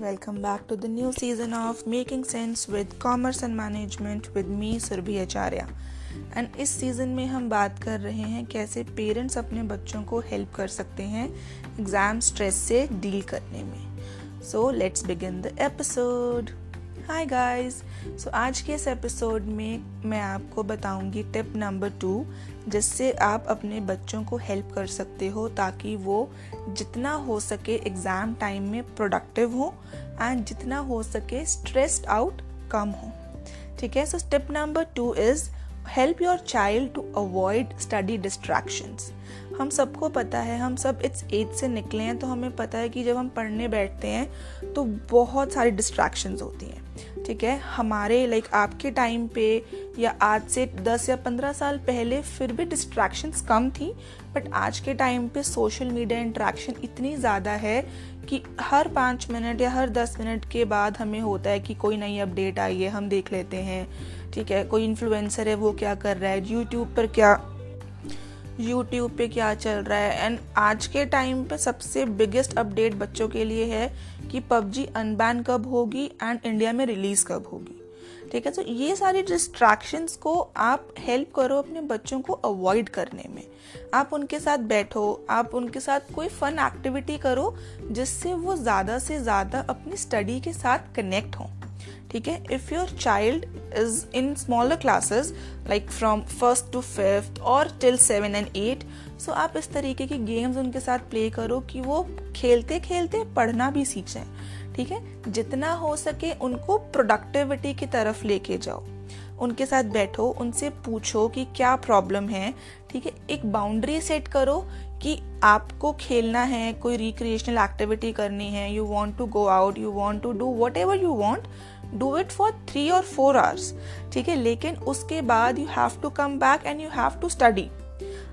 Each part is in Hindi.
Welcome back to the new season of Making Sense with Commerce and Management with me Surabhi Acharya and इस सीज़न में हम बात कर रहे हैं कैसे पेरेंट्स अपने बच्चों को हेल्प कर सकते हैं एग्ज़ाम स्ट्रेस से डील करने में। So let's begin the episode hi guys so आज के इस एपिसोड में मैं आपको बताऊँगी टिप नंबर टू जिससे आप अपने बच्चों को हेल्प कर सकते हो ताकि वो जितना हो सके एग्ज़ाम टाइम में प्रोडक्टिव हो एंड जितना हो सके स्ट्रेस्ड आउट कम हो। ठीक है? So tip number two is help your child to avoid study distractions हम सबको पता है, हम सब इट्स एज से निकले हैं तो हमें पता है कि जब हम पढ़ने बैठते हैं तो बहुत सारी डिस्ट्रैक्शंस होती हैं। ठीक है? हमारे लाइक आपके टाइम पे या आज से दस या पंद्रह साल पहले फिर भी डिस्ट्रैक्शंस कम थी बट आज के टाइम पे सोशल मीडिया इंट्रैक्शन इतनी ज़्यादा है कि हर पाँच मिनट या हर दस मिनट के बाद हमें होता है कि कोई नई अपडेट आई है, हम देख लेते हैं। ठीक है? कोई इन्फ्लुएंसर है, वो क्या कर रहा है? यूट्यूब पर क्या यूट्यूब पे क्या चल रहा है? एंड आज के टाइम पे सबसे बिगेस्ट अपडेट बच्चों के लिए है कि पबजी अनबैन कब होगी एंड इंडिया में रिलीज़ कब होगी। ठीक है? तो ये सारी डिस्ट्रैक्शंस को आप हेल्प करो अपने बच्चों को अवॉइड करने में। आप उनके साथ बैठो, आप उनके साथ कोई फन एक्टिविटी करो जिससे वो ज़्यादा से ज़्यादा अपनी स्टडी के साथ कनेक्ट हों। ठीक है? If your child is in smaller classes like from first to fifth और till seven and eight so आप इस तरीके की गेम्स उनके साथ प्ले करो कि वो खेलते खेलते पढ़ना भी सीख, ठीक है? जितना हो सके उनको प्रोडक्टिविटी की तरफ़ लेके जाओ। उनके साथ बैठो, उनसे पूछो कि क्या प्रॉब्लम है, ठीक है? एक बाउंड्री सेट करो कि आपको खेलना है, कोई रिक्रिएशनल एक्टिविटी करनी है you want to go out you want to do whatever you want do it for three और फोर आवर्स ठीक है? लेकिन उसके बाद you have to come back and you have to study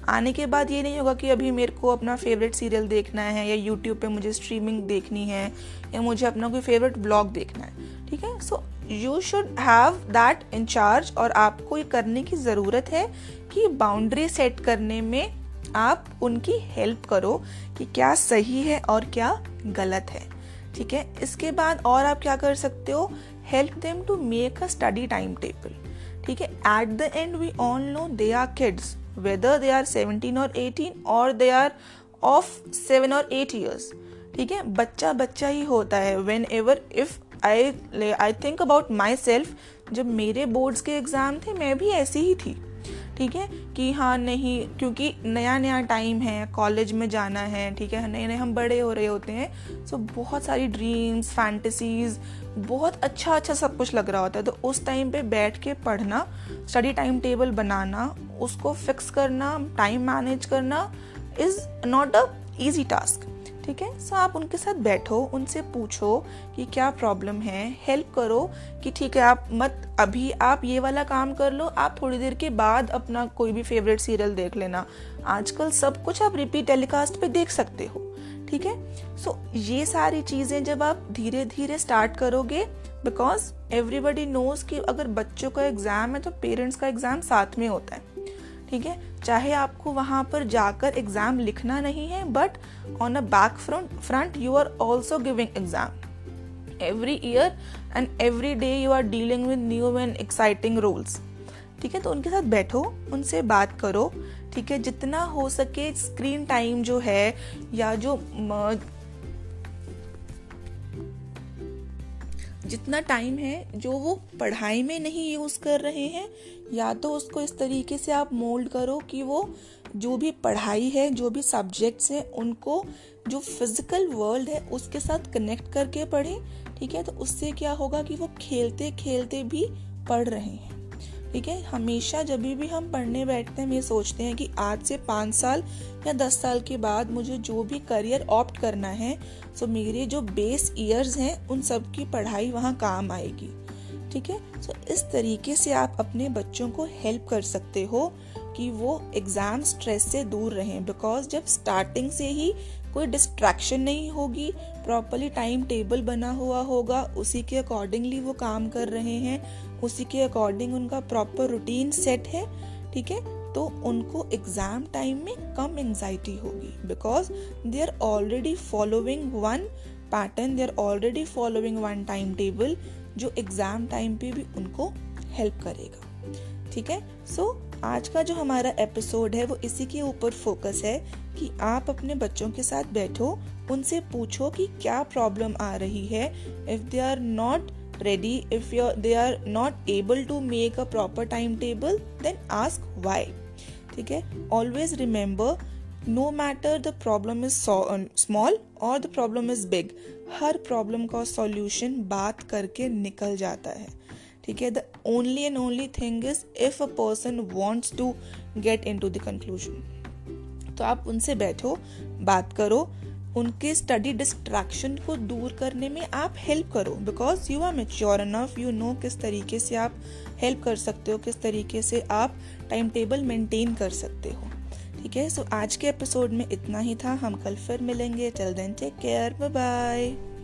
आने के बाद ये नहीं होगा कि अभी मेरे को अपना फेवरेट सीरियल देखना है या यूट्यूब पे मुझे स्ट्रीमिंग देखनी है या मुझे अपना कोई फेवरेट ब्लॉग देखना है, ठीक है? So you should have that incharge और आपको ये करने की ज़रूरत है कि बाउंड्री सेट करने में आप उनकी हेल्प करो कि क्या सही है और क्या गलत है। ठीक है? इसके बाद और आप क्या कर सकते हो? Help them to make a study time table ठीक है? At the end we all know they are kids whether they are seventeen और एटीन और दे आर ऑफ़ सेवन और एट ईयर्स ठीक है? बच्चा बच्चा ही होता है। Whenever if I I think about myself जब मेरे बोर्ड्स के एग्ज़ाम थे, मैं भी ऐसी ही थी। ठीक है? कि हाँ नहीं, क्योंकि नया नया टाइम है कॉलेज में जाना है, ठीक है? नए नए हम बड़े हो रहे होते हैं सो बहुत सारी ड्रीम्स फैंटसीज बहुत अच्छा अच्छा सब कुछ लग रहा होता है। तो उस टाइम पे बैठ के पढ़ना स्टडी टाइम टेबल बनाना, उसको फिक्स करना टाइम मैनेज करना is not a easy task ठीक है? सो आप उनके साथ बैठो, उनसे पूछो कि क्या प्रॉब्लम है। हेल्प करो कि ठीक है, आप मत, अभी आप ये वाला काम कर लो, आप थोड़ी देर के बाद अपना कोई भी फेवरेट सीरियल देख लेना। आजकल सब कुछ आप रिपीट टेलीकास्ट पे देख सकते हो, ठीक है? सो ये सारी चीज़ें जब आप धीरे धीरे स्टार्ट करोगे बिकॉज़ एवरीबडी नोज़ कि अगर बच्चों का एग्ज़ाम है तो पेरेंट्स का एग्ज़ाम साथ में होता है। ठीक है? चाहे आपको वहाँ पर जाकर एग्ज़ाम लिखना नहीं है but on a back front front you are also giving exam every year and every day you are dealing with new and exciting roles ठीक है? तो उनके साथ बैठो, उनसे बात करो, ठीक है? जितना हो सके स्क्रीन टाइम जो है या जो जितना टाइम है, जो वो पढ़ाई में नहीं यूज़ कर रहे हैं, या तो उसको इस तरीके से आप मोल्ड करो कि वो जो भी पढ़ाई है, जो भी सब्जेक्ट्स हैं, उनको जो फ़िज़िकल वर्ल्ड है, उसके साथ कनेक्ट करके पढ़ें, ठीक है? तो उससे क्या होगा कि वो खेलते खेलते भी पढ़ रहे हैं। ठीक है? हमेशा जब भी हम पढ़ने बैठते हैं, हम ये सोचते हैं कि आज से पाँच साल या दस साल के बाद मुझे जो भी करियर ऑप्ट करना है सो मेरे जो बेस ईयर्स हैं, उन सब की पढ़ाई वहाँ काम आएगी। ठीक है? सो इस तरीके से आप अपने बच्चों को हेल्प कर सकते हो कि वो एग्ज़ाम स्ट्रेस से दूर रहें। बिकॉज़ जब स्टार्टिंग से ही कोई डिस्ट्रैक्शन नहीं होगी प्रॉपरली टाइम टेबल बना हुआ होगा, उसी के अकॉर्डिंगली वो काम कर रहे हैं, उसी के अकॉर्डिंग उनका प्रॉपर रूटीन सेट है, ठीक है? तो उनको एग्ज़ाम टाइम में कम एंजाइटी होगी। Because they are already following one pattern they are already following one time table जो एग्ज़ाम टाइम पे भी उनको हेल्प करेगा। ठीक है? सो so, आज का जो हमारा एपिसोड है वो इसी के ऊपर फोकस है कि आप अपने बच्चों के साथ बैठो उनसे पूछो कि क्या प्रॉब्लम आ रही है। If they are not ready if you're they are not able to make a proper timetable then ask why ठीक है? Always remember no matter the problem is uh, small or the problem is हर प्रॉब्लम का सॉल्यूशन बात करके निकल जाता है। ठीक है? The only and only thing is if a person wants to get into the conclusion तो आप उनसे बैठो बात करो उनके स्टडी डिस्ट्रैक्शन को दूर करने में आप हेल्प करो। Because you are mature enough you know किस तरीके से आप हेल्प कर सकते हो किस तरीके से आप टाइम टेबल मेंटेन कर सकते हो। ठीक है? सो आज के एपिसोड में इतना ही था। हम कल फिर मिलेंगे। चल then take care bye bye